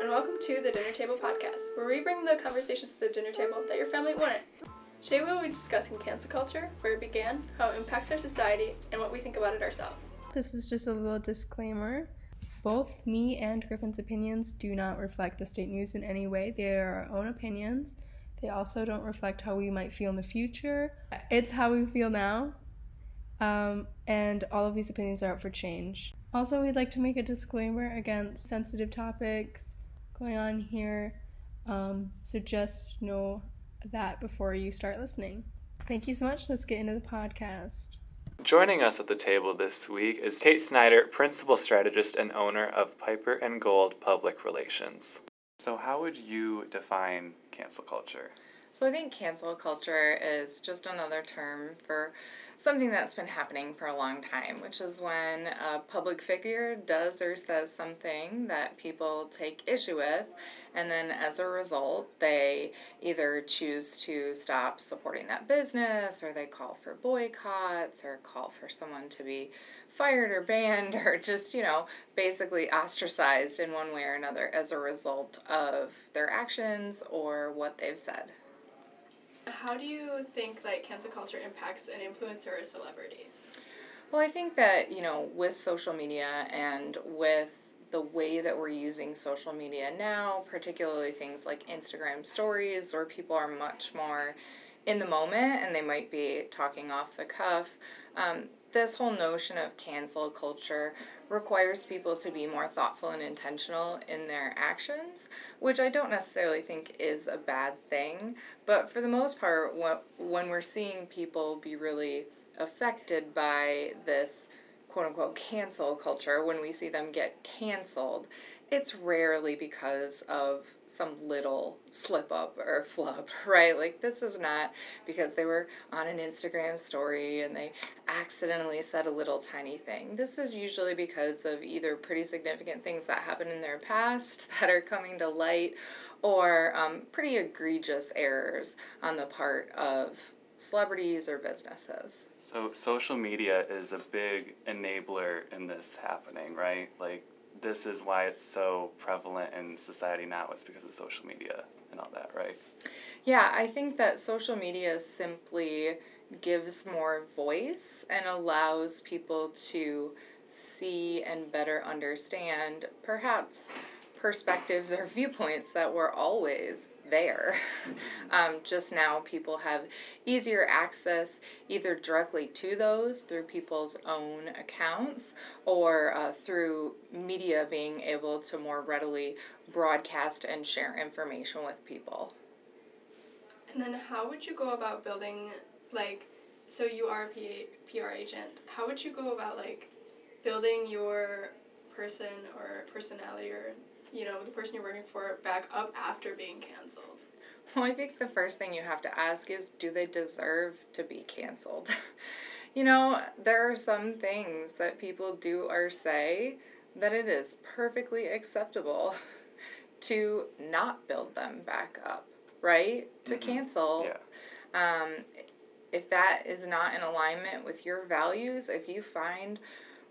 and welcome to the Dinner Table Podcast, where we bring the conversations to the dinner table that your family wanted. Today we will be discussing cancel culture, where it began, how it impacts our society, and what we think about it ourselves. This is just a little disclaimer. Both me and Griffin's opinions do not reflect the state news in any way. They are our own opinions. They also don't reflect how we might feel in the future. It's how we feel now. Um, and all of these opinions are up for change. Also, we'd like to make a disclaimer against sensitive topics going on here. Um, so just know that before you start listening. Thank you so much. Let's get into the podcast. Joining us at the table this week is Kate Snyder, principal strategist and owner of Piper and Gold Public Relations. So, how would you define cancel culture? So I think cancel culture is just another term for something that's been happening for a long time, which is when a public figure does or says something that people take issue with, and then as a result, they either choose to stop supporting that business, or they call for boycotts, or call for someone to be fired or banned, or just, you know, basically ostracized in one way or another as a result of their actions or what they've said. How do you think like cancel culture impacts an influencer or a celebrity? Well, I think that, you know, with social media and with the way that we're using social media now, particularly things like Instagram stories, where people are much more in the moment and they might be talking off the cuff. Um, this whole notion of cancel culture requires people to be more thoughtful and intentional in their actions, which I don't necessarily think is a bad thing. But for the most part, when we're seeing people be really affected by this quote unquote cancel culture, when we see them get canceled, it's rarely because of some little slip up or flub, right? Like, this is not because they were on an Instagram story and they accidentally said a little tiny thing. This is usually because of either pretty significant things that happened in their past that are coming to light or um, pretty egregious errors on the part of celebrities or businesses. So, social media is a big enabler in this happening, right? Like, this is why it's so prevalent in society now is because of social media and all that, right? Yeah, I think that social media simply gives more voice and allows people to see and better understand perhaps perspectives or viewpoints that were always there. um, just now, people have easier access either directly to those through people's own accounts or uh, through media being able to more readily broadcast and share information with people. And then, how would you go about building, like, so you are a PR agent, how would you go about, like, building your person or personality or you know, the person you're working for back up after being canceled? Well, I think the first thing you have to ask is do they deserve to be canceled? you know, there are some things that people do or say that it is perfectly acceptable to not build them back up, right? To mm-hmm. cancel. Yeah. Um, if that is not in alignment with your values, if you find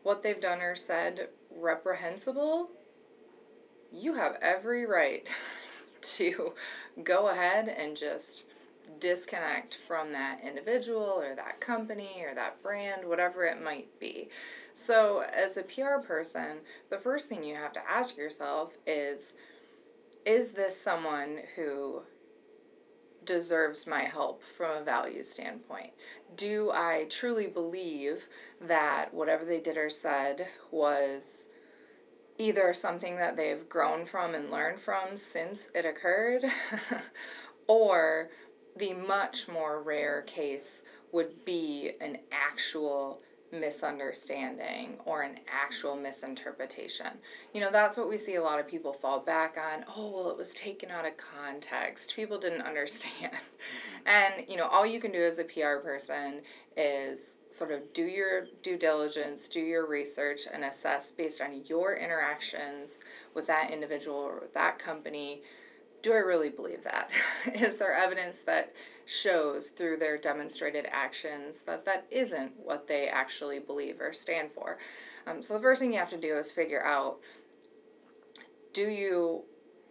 what they've done or said reprehensible, you have every right to go ahead and just disconnect from that individual or that company or that brand, whatever it might be. So, as a PR person, the first thing you have to ask yourself is Is this someone who deserves my help from a value standpoint? Do I truly believe that whatever they did or said was either something that they've grown from and learned from since it occurred, or the much more rare case would be an actual misunderstanding or an actual misinterpretation. You know, that's what we see a lot of people fall back on. Oh, well, it was taken out of context. People didn't understand. Mm-hmm. And, you know, all you can do as a PR person is sort of do your due diligence, do your research, and assess based on your interactions with that individual or with that company. Do I really believe that? Is there evidence that shows through their demonstrated actions that that isn't what they actually believe or stand for? Um, so, the first thing you have to do is figure out do you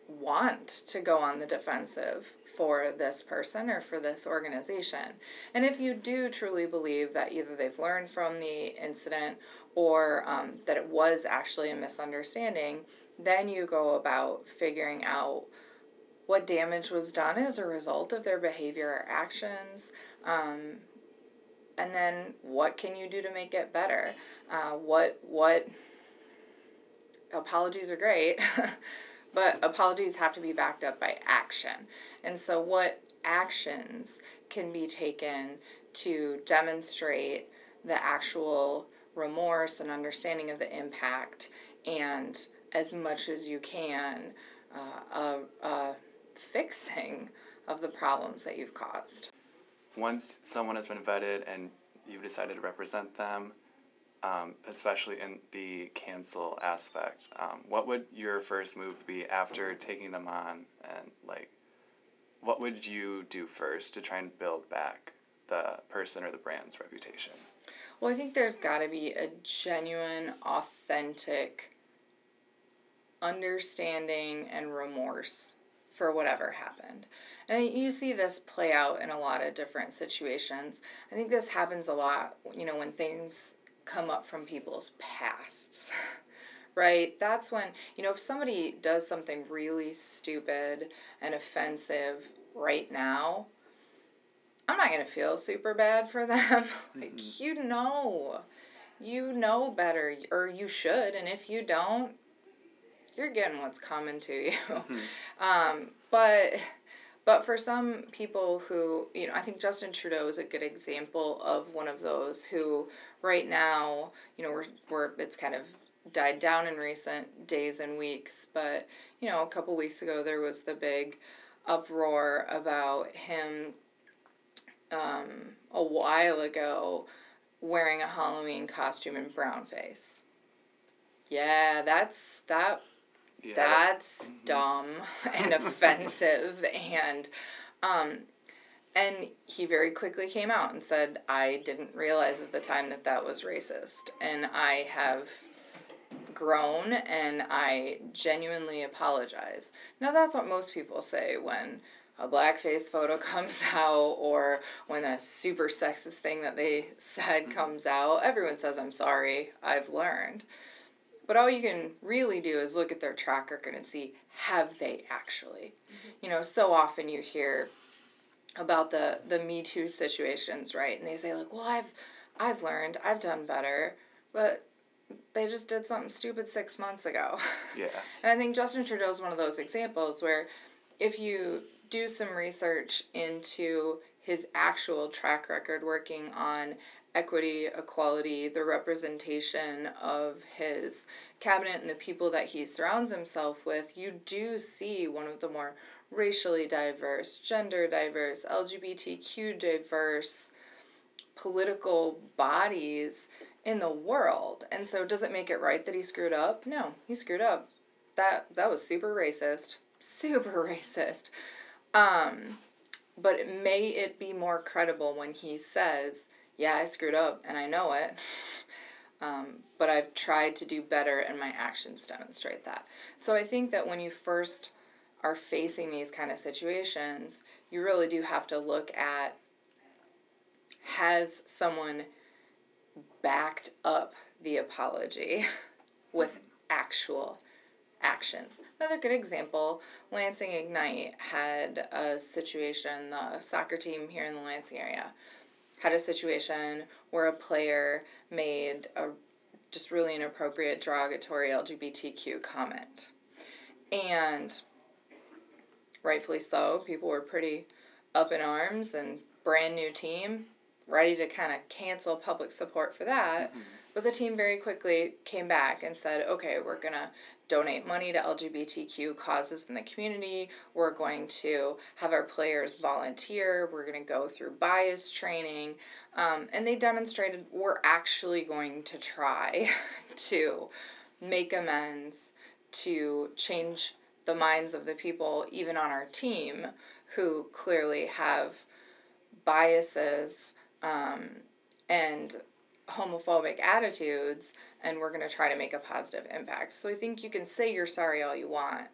want to go on the defensive for this person or for this organization. And if you do truly believe that either they've learned from the incident or um, that it was actually a misunderstanding, then you go about figuring out what damage was done as a result of their behavior or actions. Um, and then what can you do to make it better? Uh, what what apologies are great, but apologies have to be backed up by action. And so, what actions can be taken to demonstrate the actual remorse and understanding of the impact, and as much as you can, uh, a, a fixing of the problems that you've caused. Once someone has been vetted and you've decided to represent them, um, especially in the cancel aspect, um, what would your first move be after taking them on? And, like, what would you do first to try and build back the person or the brand's reputation? Well, I think there's got to be a genuine, authentic understanding and remorse for whatever happened. And you see this play out in a lot of different situations. I think this happens a lot, you know, when things come up from people's pasts. right? That's when, you know, if somebody does something really stupid and offensive right now, I'm not going to feel super bad for them. like, mm-hmm. you know, you know better, or you should. And if you don't, you're getting what's coming to you. Mm-hmm. Um, but but for some people who, you know, I think Justin Trudeau is a good example of one of those who right now, you know, we're, we're it's kind of died down in recent days and weeks, but you know, a couple weeks ago there was the big uproar about him um, a while ago wearing a Halloween costume in brown face. Yeah, that's that yeah. That's mm-hmm. dumb and offensive and um and he very quickly came out and said I didn't realize at the time that that was racist and I have grown and I genuinely apologize. Now that's what most people say when a blackface photo comes out or when a super sexist thing that they said mm-hmm. comes out. Everyone says I'm sorry. I've learned. But all you can really do is look at their track record and see have they actually. Mm-hmm. You know, so often you hear about the the Me Too situations, right? And they say like, "Well, I've I've learned, I've done better." But they just did something stupid 6 months ago. Yeah. and I think Justin Trudeau is one of those examples where if you do some research into his actual track record working on equity, equality, the representation of his cabinet and the people that he surrounds himself with, you do see one of the more racially diverse, gender diverse, LGBTQ diverse political bodies in the world. And so does it make it right that he screwed up? No, he screwed up. That that was super racist. Super racist. Um but may it be more credible when he says yeah, I screwed up and I know it. um, but I've tried to do better and my actions demonstrate that. So I think that when you first are facing these kind of situations, you really do have to look at has someone backed up the apology with actual actions. Another good example Lansing Ignite had a situation, the soccer team here in the Lansing area had a situation where a player made a just really inappropriate derogatory LGBTQ comment. And rightfully so, people were pretty up in arms and brand new team, ready to kind of cancel public support for that. Mm-hmm. But the team very quickly came back and said, okay, we're going to donate money to LGBTQ causes in the community. We're going to have our players volunteer. We're going to go through bias training. Um, and they demonstrated we're actually going to try to make amends, to change the minds of the people, even on our team, who clearly have biases um, and homophobic attitudes and we're going to try to make a positive impact. So I think you can say you're sorry all you want,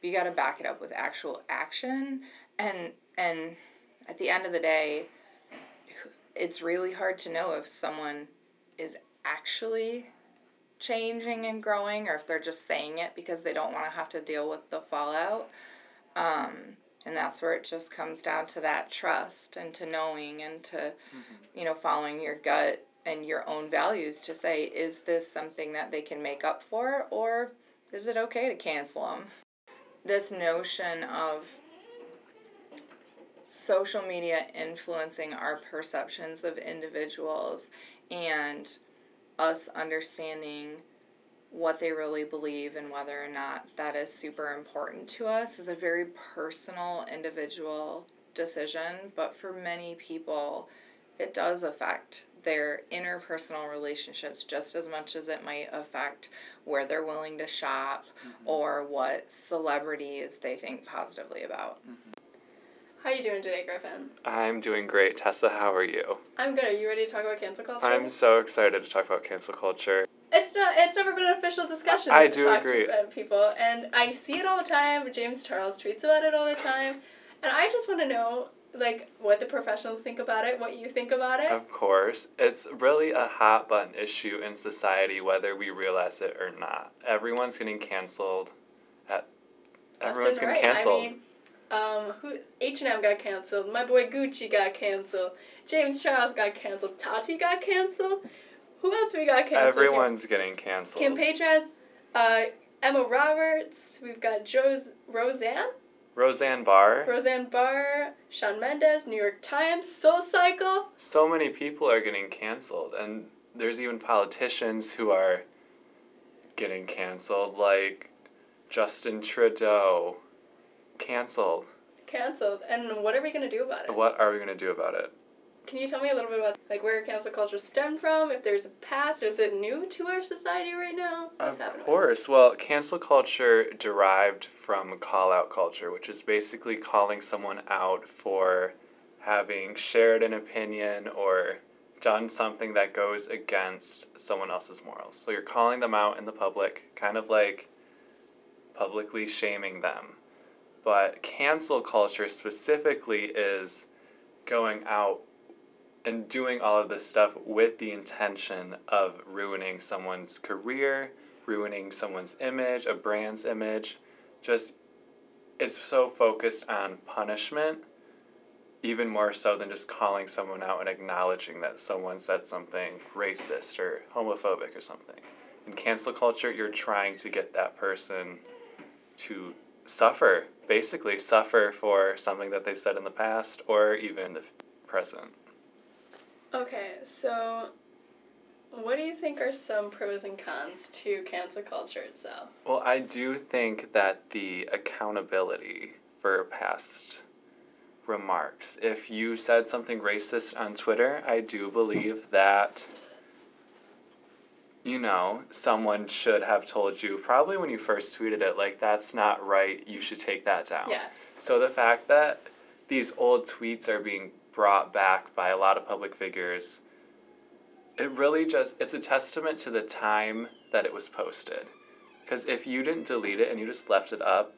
but you got to back it up with actual action and and at the end of the day it's really hard to know if someone is actually changing and growing or if they're just saying it because they don't want to have to deal with the fallout um, and that's where it just comes down to that trust and to knowing and to mm-hmm. you know following your gut and your own values to say is this something that they can make up for or is it okay to cancel them this notion of social media influencing our perceptions of individuals and us understanding what they really believe and whether or not that is super important to us is a very personal individual decision but for many people it does affect their interpersonal relationships just as much as it might affect where they're willing to shop mm-hmm. or what celebrities they think positively about. Mm-hmm. How are you doing today, Griffin? I'm doing great. Tessa, how are you? I'm good. Are you ready to talk about cancel culture? I'm so excited to talk about cancel culture. It's not. It's never been an official discussion. I do agree. To people, and I see it all the time. James Charles tweets about it all the time, and I just want to know like what the professionals think about it, what you think about it. Of course. It's really a hot button issue in society whether we realize it or not. Everyone's getting canceled at everyone's getting right. canceled. I mean, um, who H and M got canceled. My boy Gucci got canceled. James Charles got canceled. Tati got canceled. Who else we got canceled? Everyone's here? getting canceled. Kim Petras, uh, Emma Roberts. We've got Joe's Roseanne. Roseanne Barr. Roseanne Barr, Shawn Mendes, New York Times, Soul Cycle. So many people are getting canceled, and there's even politicians who are getting canceled, like Justin Trudeau. Canceled. Canceled. And what are we going to do about it? What are we going to do about it? Can you tell me a little bit about like where cancel culture stemmed from? If there's a past, or is it new to our society right now? What's of course. Well, cancel culture derived from call out culture, which is basically calling someone out for having shared an opinion or done something that goes against someone else's morals. So you're calling them out in the public, kind of like publicly shaming them. But cancel culture specifically is going out and doing all of this stuff with the intention of ruining someone's career, ruining someone's image, a brand's image, just is so focused on punishment, even more so than just calling someone out and acknowledging that someone said something racist or homophobic or something. In cancel culture, you're trying to get that person to suffer, basically suffer for something that they said in the past or even the present. Okay, so what do you think are some pros and cons to cancel culture itself? Well, I do think that the accountability for past remarks. If you said something racist on Twitter, I do believe that you know, someone should have told you probably when you first tweeted it like that's not right, you should take that down. Yeah. So the fact that these old tweets are being brought back by a lot of public figures it really just it's a testament to the time that it was posted because if you didn't delete it and you just left it up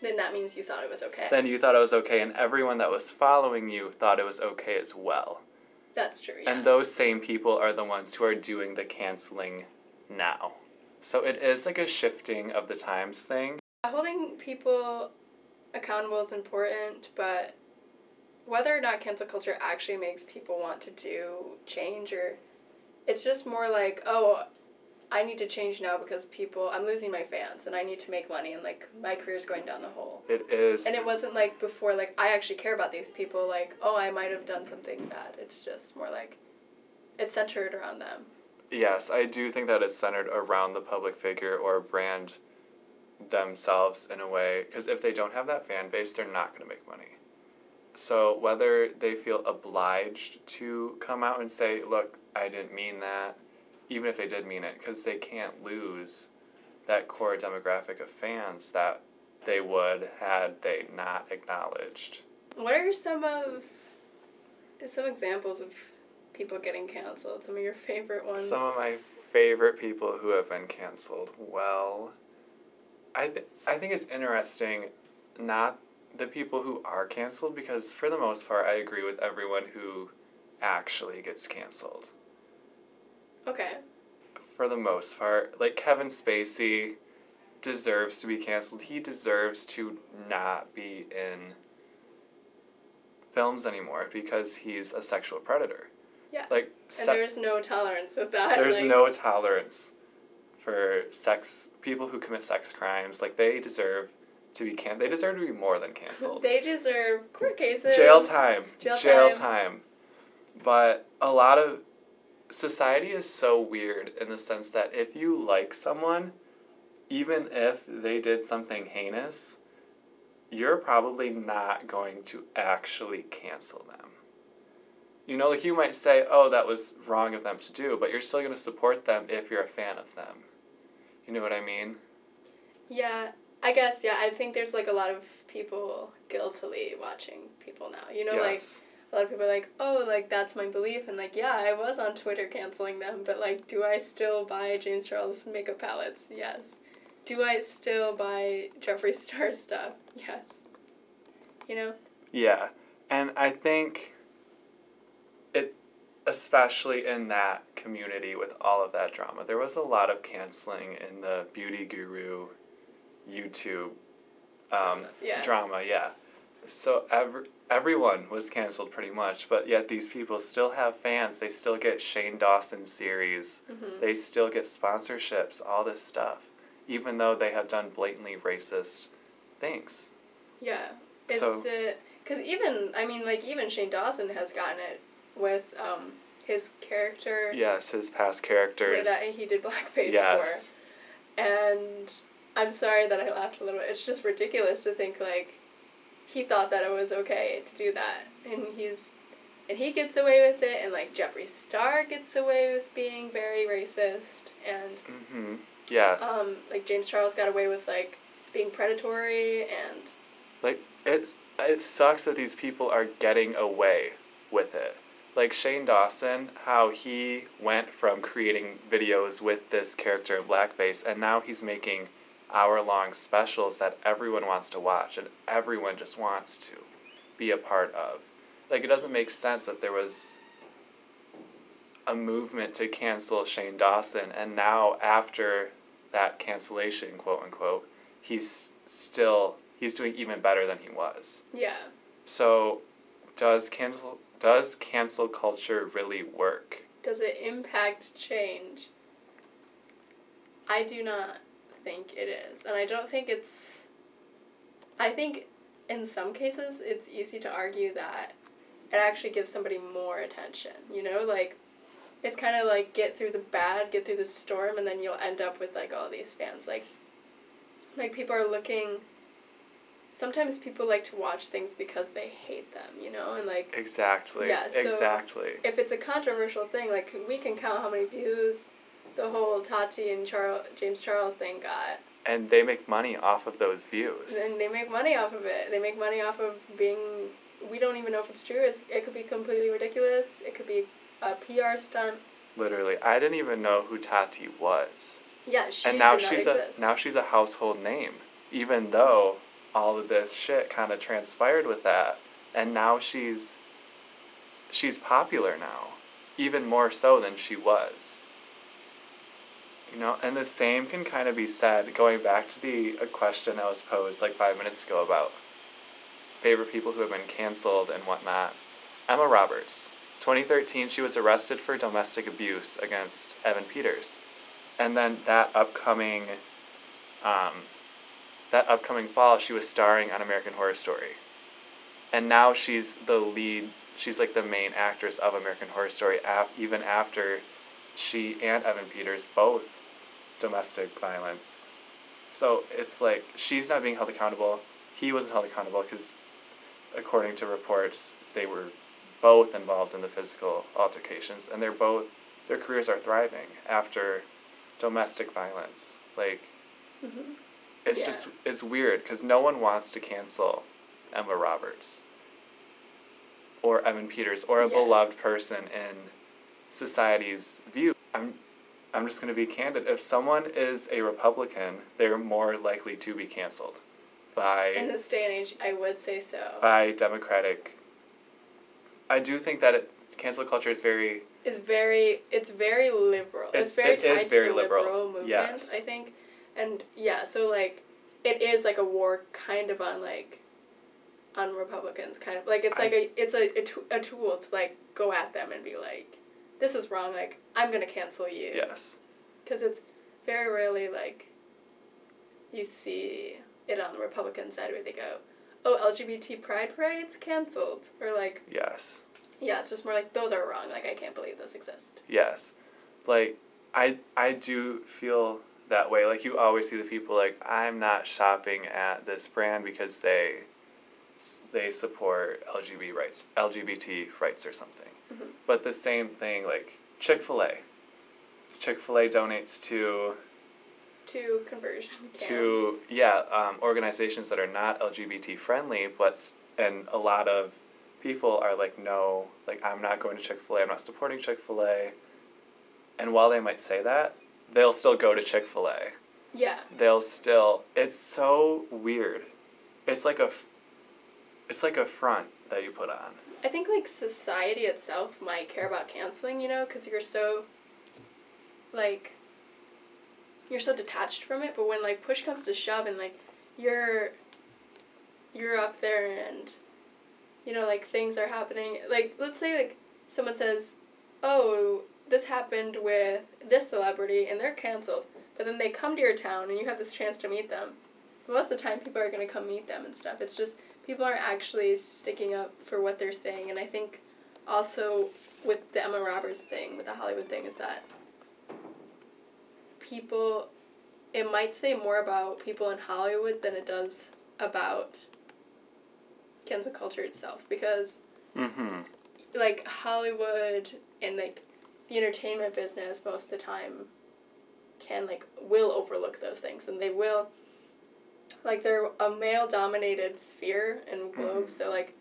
then that means you thought it was okay then you thought it was okay and everyone that was following you thought it was okay as well that's true yeah. and those same people are the ones who are doing the canceling now so it is like a shifting of the times thing holding people accountable is important but whether or not cancel culture actually makes people want to do change or it's just more like oh i need to change now because people i'm losing my fans and i need to make money and like my career's going down the hole. It is. And it wasn't like before like i actually care about these people like oh i might have done something bad. It's just more like it's centered around them. Yes i do think that it's centered around the public figure or brand themselves in a way because if they don't have that fan base they're not going to make money. So whether they feel obliged to come out and say, "Look, I didn't mean that," even if they did mean it, because they can't lose that core demographic of fans that they would had they not acknowledged. What are some of some examples of people getting canceled? Some of your favorite ones. Some of my favorite people who have been canceled. Well, I th- I think it's interesting, not the people who are canceled because for the most part I agree with everyone who actually gets canceled. Okay. For the most part, like Kevin Spacey deserves to be canceled. He deserves to not be in films anymore because he's a sexual predator. Yeah. Like And there's no tolerance with that. there's like, no tolerance for sex people who commit sex crimes. Like they deserve to be can they deserve to be more than canceled. They deserve court cases. Jail time. Jail Jail time. time. But a lot of society is so weird in the sense that if you like someone, even if they did something heinous, you're probably not going to actually cancel them. You know, like you might say, oh, that was wrong of them to do, but you're still going to support them if you're a fan of them. You know what I mean? Yeah, I guess, yeah. I think there's like a lot of people guiltily watching people now. You know, like yes. A lot of people are like, oh, like that's my belief. And like, yeah, I was on Twitter canceling them, but like, do I still buy James Charles makeup palettes? Yes. Do I still buy Jeffree Star stuff? Yes. You know? Yeah. And I think it especially in that community with all of that drama, there was a lot of canceling in the beauty guru YouTube um, Yeah. drama, yeah. So every, everyone was canceled pretty much, but yet these people still have fans. They still get Shane Dawson series. Mhm. They still get sponsorships, all this stuff, even though they have done blatantly racist things. Yeah. It's So- because even I mean like even Shane Dawson has gotten it with um his character Yes, his past characters. that he did blackface yes. for, and I'm sorry that I laughed a little bit. It's just ridiculous to think like he thought that it was okay to do that, and he's and he gets away with it, and like Jeffree Star gets away with being very racist, and Mm-hmm. Yes. um like James Charles got away with like being predatory and like it's it sucks that these people are getting away with it. Like Shane Dawson, how he went from creating videos with this character in blackface and now he's making hour long specials that everyone wants to watch and everyone just wants to be a part of. Like it doesn't make sense that there was a movement to cancel Shane Dawson and now after that cancellation, quote unquote, he's still he's doing even better than he was. yeah. So does cancel does cancel culture really work? Does it impact change? I do not think it is. And I don't think it's. I think in some cases it's easy to argue that it actually gives somebody more attention. You know, like it's kind of like get through the bad, get through the storm, and then you'll end up with like all these fans. Like, like people are looking. Sometimes people like to watch things because they hate them, you know, and like Exactly. Yeah, so- exactly. if it's a controversial thing, like we can count how many views the whole Tati and Charles James Charles thing got, And they make money off of those views. and they make money off of it. They make money off of being. We don't even know if it's true. It's, it could be completely ridiculous. It could be a PR stunt. Literally. I didn't even know who Tati was. Yeah, she and now she's exist. a now she's a household name. Even though all of this shit kind of transpired with that. And now she's she's popular now. Even more so than she was. You know, and the same can kind of be said going back to the question that was posed like five minutes ago about favorite people who have been canceled and whatnot. Emma Roberts. 2013, she was arrested for domestic abuse against Evan Peters. And then that upcoming, um, that upcoming fall, she was starring on American Horror Story. And now she's the lead, she's like the main actress of American Horror Story, even after she and Evan Peters both domestic violence. So it's like she's not being held accountable. He wasn't held accountable because, according to reports, they were both involved in the physical altercations, and they're both their careers are thriving after domestic violence. Like, Mhm. it's Yeah. just it's weird because no one wants to cancel Emma Roberts or Evan Peters or a Yeah. beloved person in society's view. I'm I'm just going to be candid. If someone is a Republican, they're more likely to be canceled by In this day and age, I would say so. by Democratic. I do think that it, cancel culture is very It's very it's very liberal. It's- It's, very it tied is to very the liberal. liberal, movement, Yes. I think. And yeah, so like it is like a war kind of on like on Republicans kind of like it's like a it's a, a, t- a tool to like go at them and be like this is wrong like I'm going to cancel you. yes. Cuz it's very rarely like you see it on the Republican side where they go, "Oh, LGBT pride parade's canceled." Or like, Yes. yeah, it's just more like those are wrong. Like I can't believe those exist. Yes. Like I I do feel that way. Like you always see the people like I'm not shopping at this brand because they they support LGBT rights, LGBT rights or something. But the same thing like Chick-fil-A. Chick-fil-A donates to to conversion camps. to yeah um, organizations that are not LGBT friendly, but and a lot of people are like no, like I'm not going to Chick Fil A. I'm not supporting Chick Fil A. And while they might say that, they'll still go to Chick Fil A. yeah They'll still. It's so weird. It's like a. It's like a front that you put on. I think like society itself might care about canceling, you know, because you're so like you're so detached from it. But when like push comes to shove and like you're you're up there and you know like things are happening. Like let's say like someone says, "Oh, this happened with this celebrity and they're canceled," but then they come to your town and you have this chance to meet them. Most of the time, people are gonna come meet them and stuff. It's just people aren't actually sticking up for what they're saying, and I think also with the Emma Roberts thing, with the Hollywood thing, is that people, it might say more about people in Hollywood than it does about cancel culture itself, because Mm-hmm. like Hollywood and like the entertainment business most of the time can like will overlook those things and they will like they're a male dominated sphere and globe mm-hmm. so like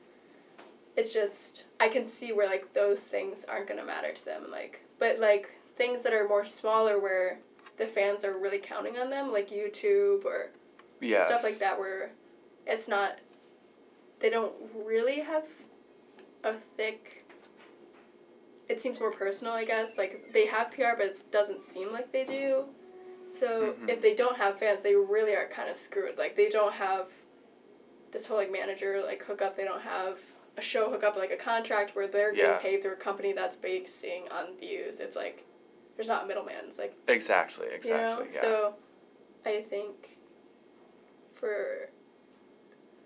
it's just I can see where like those things aren't gonna matter to them like but like things that are more smaller where the fans are really counting on them like YouTube or Yes. stuff like that where it's not they don't really have a thick it seems more personal i guess like they have pr but it doesn't seem like they do so Mhm. if they don't have fans they really are kind of screwed like they don't have this whole like manager like hookup they don't have a show hookup like a contract where they're getting Yeah. paid through a company that's basing on views it's like there's not middleman it's like Exactly. you know? Exactly. Yeah. So, I think for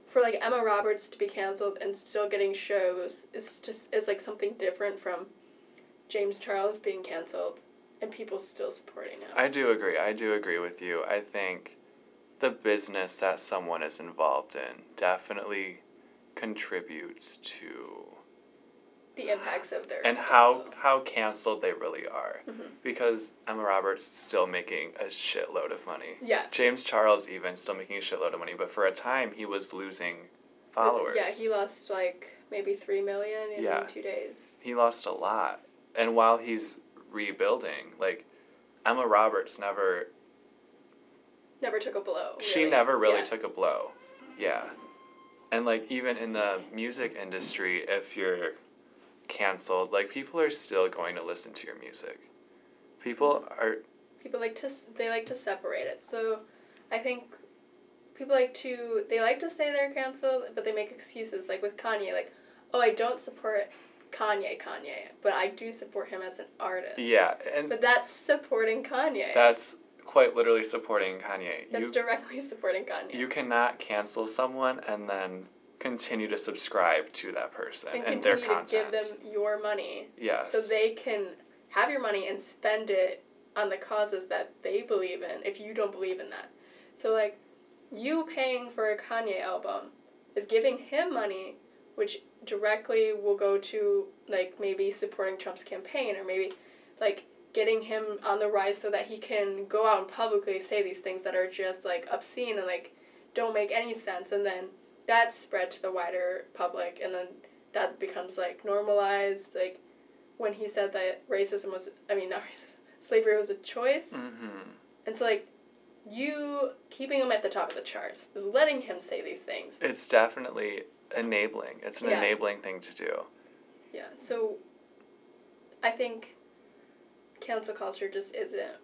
for like Emma Roberts to be canceled and still getting shows is just is like something different from James Charles being canceled and people still supporting him. I do agree. I do agree with you. I think the business that someone is involved in definitely contributes to the impacts of their and how cancel. how canceled they really are. Mhm. Because Emma Roberts is still making a shitload of money. yeah James Charles even still making a shitload of money, but for a time he was losing followers. Yeah, he lost like maybe three million in Yeah. two days. he lost a lot. And while he's rebuilding, like Emma Roberts never Never took a blow. she never really Yeah. took a blow. Yeah. And like even in the music industry, if you're canceled, like people are still going to listen to your music. People are people like to they like to separate it so i think people like to they like to say they're canceled but they make excuses like with kanye like oh i don't support kanye kanye but i do support him as an artist yeah, and but that's supporting kanye that's quite literally supporting Kanye. that's you directly supporting kanye you cannot cancel someone and then continue to subscribe to that person and and, their content. give them your money yes. so they can have your money and spend it on the causes that they believe in if you don't believe in that. So like you paying for a Kanye album is giving him money which directly will go to like maybe supporting Trump's campaign or maybe like getting him on the rise so that he can go out and publicly say these things that are just like obscene and like don't make any sense and then that's spread to the wider public and then that becomes like normalized like when he said that racism was I mean not racism slavery was a choice. Mm-hmm. And so, like, you keeping him at the top of the charts is letting him say these things. It's definitely enabling. It's an Yeah. enabling thing to do. Yeah, so I think cancel culture just isn't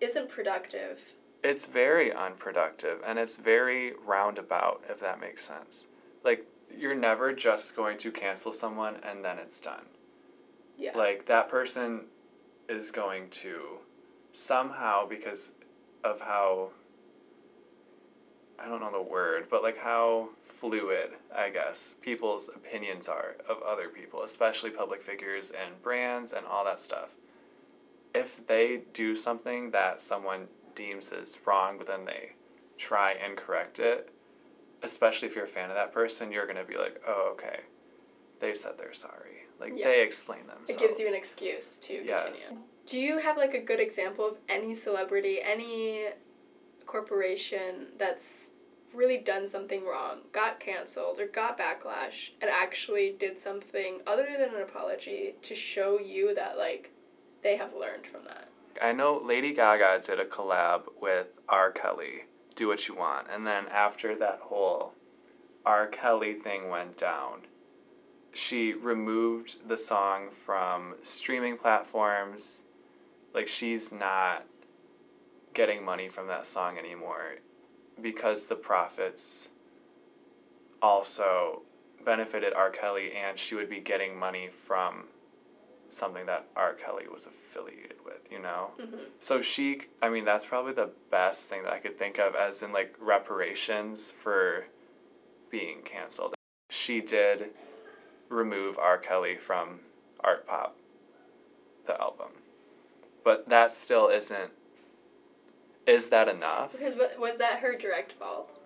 isn't productive. It's very unproductive and it's very roundabout, if that makes sense. Like, you're never just going to cancel someone and then it's done. Yeah. Like, that person is going to somehow, because of how, I don't know the word, but like how fluid, I guess, people's opinions are of other people, especially public figures and brands and all that stuff. If they do something that someone deems as wrong, but then they try and correct it, especially if you're a fan of that person, you're going to be like, oh, okay, they said they're sorry. Like, Yeah. they explain themselves. it gives you an excuse to Yes. continue. Do you have like a good example of any celebrity, any corporation that's really done something wrong, got canceled or got backlash and actually did something other than an apology to show you that like they have learned from that? I know Lady Gaga did a collab with R. Kelly, Do What You Want. And then after that whole R. Kelly thing went down, she removed the song from streaming platforms. Like, she's not getting money from that song anymore because the profits also benefited R. Kelly and she would be getting money from something that R. Kelly was affiliated with, you know? Mm-hmm. So she, I mean, that's probably the best thing that I could think of as in like reparations for being canceled. She did remove R. Kelly from Art Pop, the album. But that still isn't. Is that enough? Because was that her direct fault?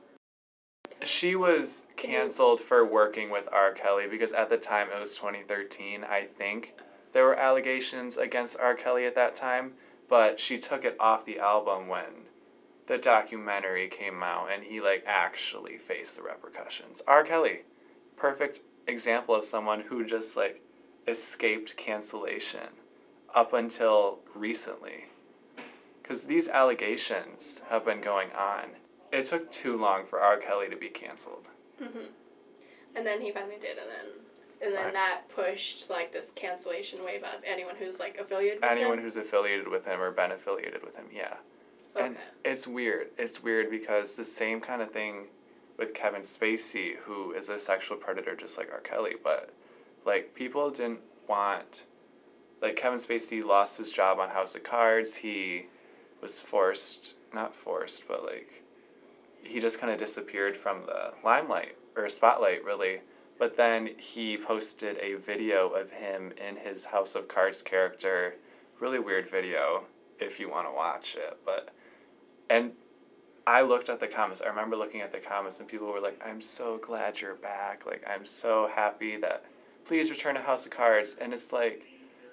She was canceled for working with R. Kelly because at the time it was 2013, I think. There were allegations against R. Kelly at that time, but she took it off the album when the documentary came out and he like actually faced the repercussions. R. Kelly, perfect example of someone who just like escaped cancellation up until recently. Because these allegations have been going on. It took too long for R. Kelly to be canceled. Mm-hmm. And then he finally did, and then and then Right. that pushed like this cancellation wave of anyone who's like affiliated with Anyone him. who's affiliated with him or been affiliated with him, yeah. And it's weird. It's weird because the same kind of thing with Kevin Spacey, who is a sexual predator just like R. Kelly, but like people didn't want like Kevin Spacey lost his job on House of Cards. He was forced, not forced, but like he just kind of disappeared from the limelight or spotlight really. But then he posted a video of him in his House of Cards character. Really weird video if you want to watch it, but and I looked at the comments. I remember looking at the comments and people were like, "I'm so glad you're back. Like I'm so happy that please return to House of Cards." And it's like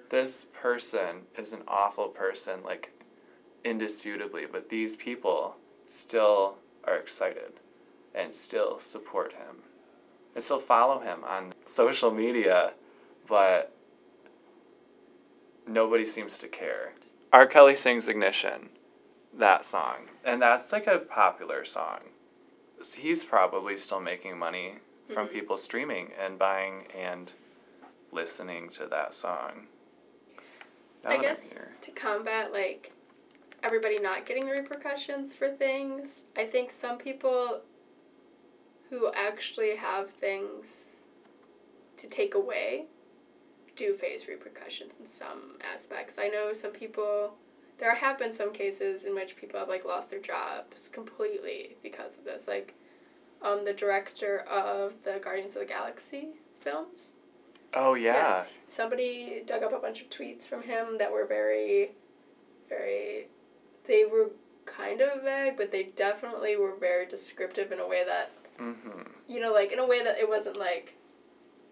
this person is an awful person like indisputably, but these people still are excited and still support him and still follow him on social media, but nobody seems to care. R. Kelly sings Ignition, that song, and that's like a popular song. He's probably still making money from Mhm. people streaming and buying and listening to that song. Now I that guess to combat like everybody not getting repercussions for things, I think some people who actually have things to take away do face repercussions in some aspects. I know some people there have been some cases in which people have like lost their jobs completely because of this. Like um the director of the Guardians of the Galaxy films. Oh yeah. Yes. Somebody dug up a bunch of tweets from him that were very, very. They were kind of vague, but they definitely were very descriptive in a way that, Mm-hmm. you know, like in a way that it wasn't like.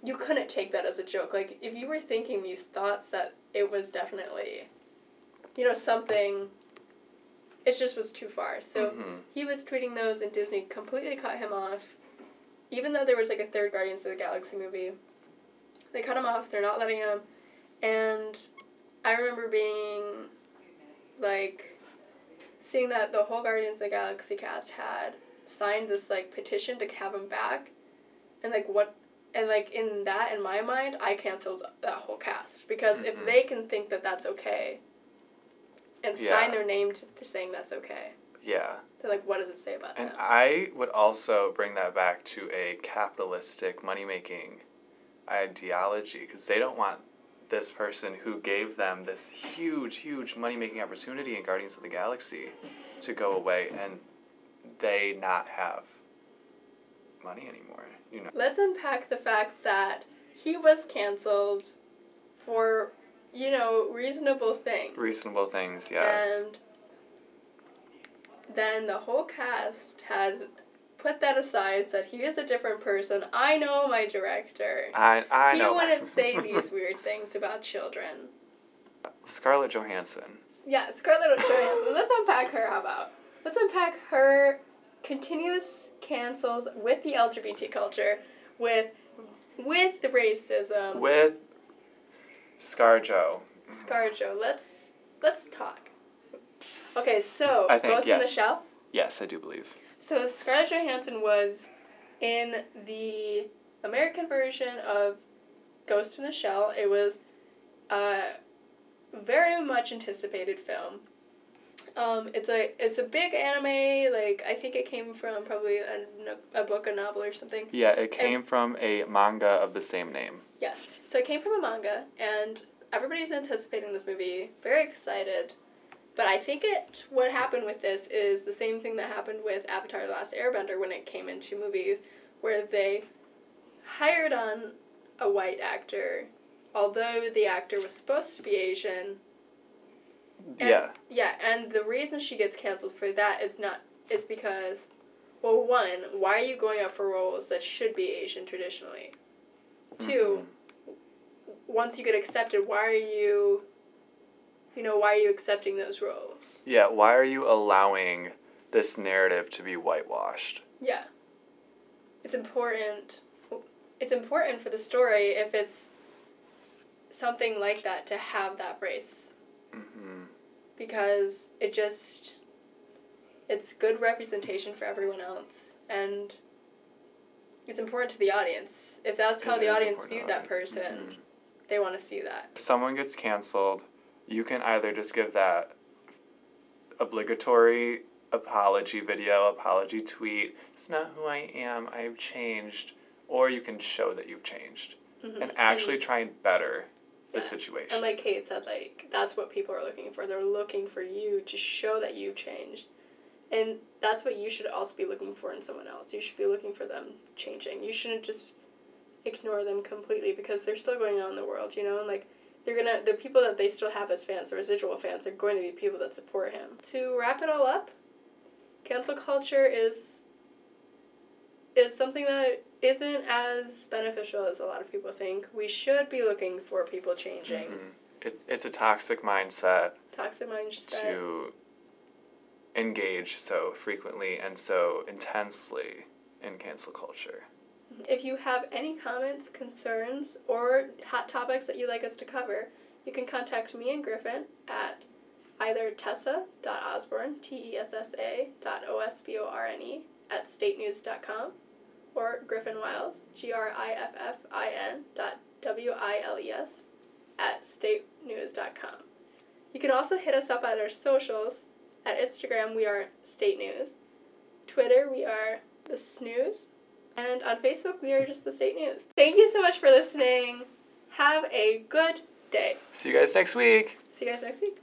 You couldn't take that as a joke. Like, if you were thinking these thoughts, that it was definitely, you know, something. It just was too far. So Mhm. he was tweeting those, and Disney completely cut him off. Even though there was like a third Guardians of the Galaxy movie, they cut him off. They're not letting him, and I remember being like seeing that the whole Guardians of the Galaxy cast had signed this like petition to have him back, and like what. And like in that, in my mind, I canceled that whole cast because Mhm. if they can think that that's okay, and Yeah. sign their name to saying that's okay, Yeah. then like what does it say about And them? I would also bring that back to a capitalistic money making ideology because they don't want this person who gave them this huge, huge money making opportunity in Guardians of the Galaxy to go away and they not have money anymore. You know. Let's unpack the fact that he was canceled for, you know, reasonable things. Reasonable things, yes. And then the whole cast had put that aside, said he is a different person. I know my director. I I he know. wouldn't say these weird things about children. Scarlett Johansson. Yeah, Scarlett Johansson. Let's unpack her. How about? Let's unpack her continuous cancels with the LGBT culture, with with the racism. With ScarJo. ScarJo. Let's let's talk. Okay, so I think, Ghost in the yes. Shell. Yes, I do believe. So Scarlett Johansson was in the American version of Ghost in the Shell. It was a very much anticipated film. Um, it's a it's a big anime. Like I think it came from probably a, a book, a novel, or something. Yeah, it came from a manga of the same name. Yes. So it came from a manga, and everybody's anticipating this movie, very excited. But I think it what happened with this is the same thing that happened with Avatar: The Last Airbender when it came into movies, where they hired on a white actor, although the actor was supposed to be Asian. And- yeah. Yeah, and the reason she gets canceled for that is not is because, well, one, why are you going up for roles that should be Asian traditionally? Two, mm-hmm. once you get accepted, why are you, you know, why are you accepting those roles? Yeah, why are you allowing this narrative to be whitewashed? Yeah. It's important. It's important for the story if it's something like that to have that race hmm because it just it's good representation for everyone else and it's important to the audience if that's how It the audience viewed to that audience. person Mhm. they want to see that If someone gets canceled, you can either just give that obligatory apology video, apology tweet. It's not who I am. I've changed. Or you can show that you've changed Mhm. and actually try and better the Yeah. situation. and like kate said like that's what people are looking for they're looking for you to show that you've changed and that's what you should also be looking for in someone else you should be looking for them changing you shouldn't just ignore them completely because they're still going on in the world you know and like they're gonna the people that they still have as fans the residual fans are going to be people that support him to wrap it all up cancel culture is is something that isn't as beneficial as a lot of people think we should be looking for people changing Mhm. it, it's a toxic mindset toxic mindset to engage so frequently and so intensely in cancel culture. If you have any comments, concerns, or hot topics that you'd like us to cover, you can contact me and Griffin at either tessa.osborne, T-E-S-S-A dot O-S-B-O-R-N-E at statenews.com or Griffin Wiles, G-R-I-F-F-I-N dot W-I-L-E-S at statenews.com. You can also hit us up at our socials. At Instagram, we are State News. Twitter, we are The Snooze. And on Facebook, we are just The State News. Thank you so much for listening. Have a good day. See you guys next week. See you guys next week.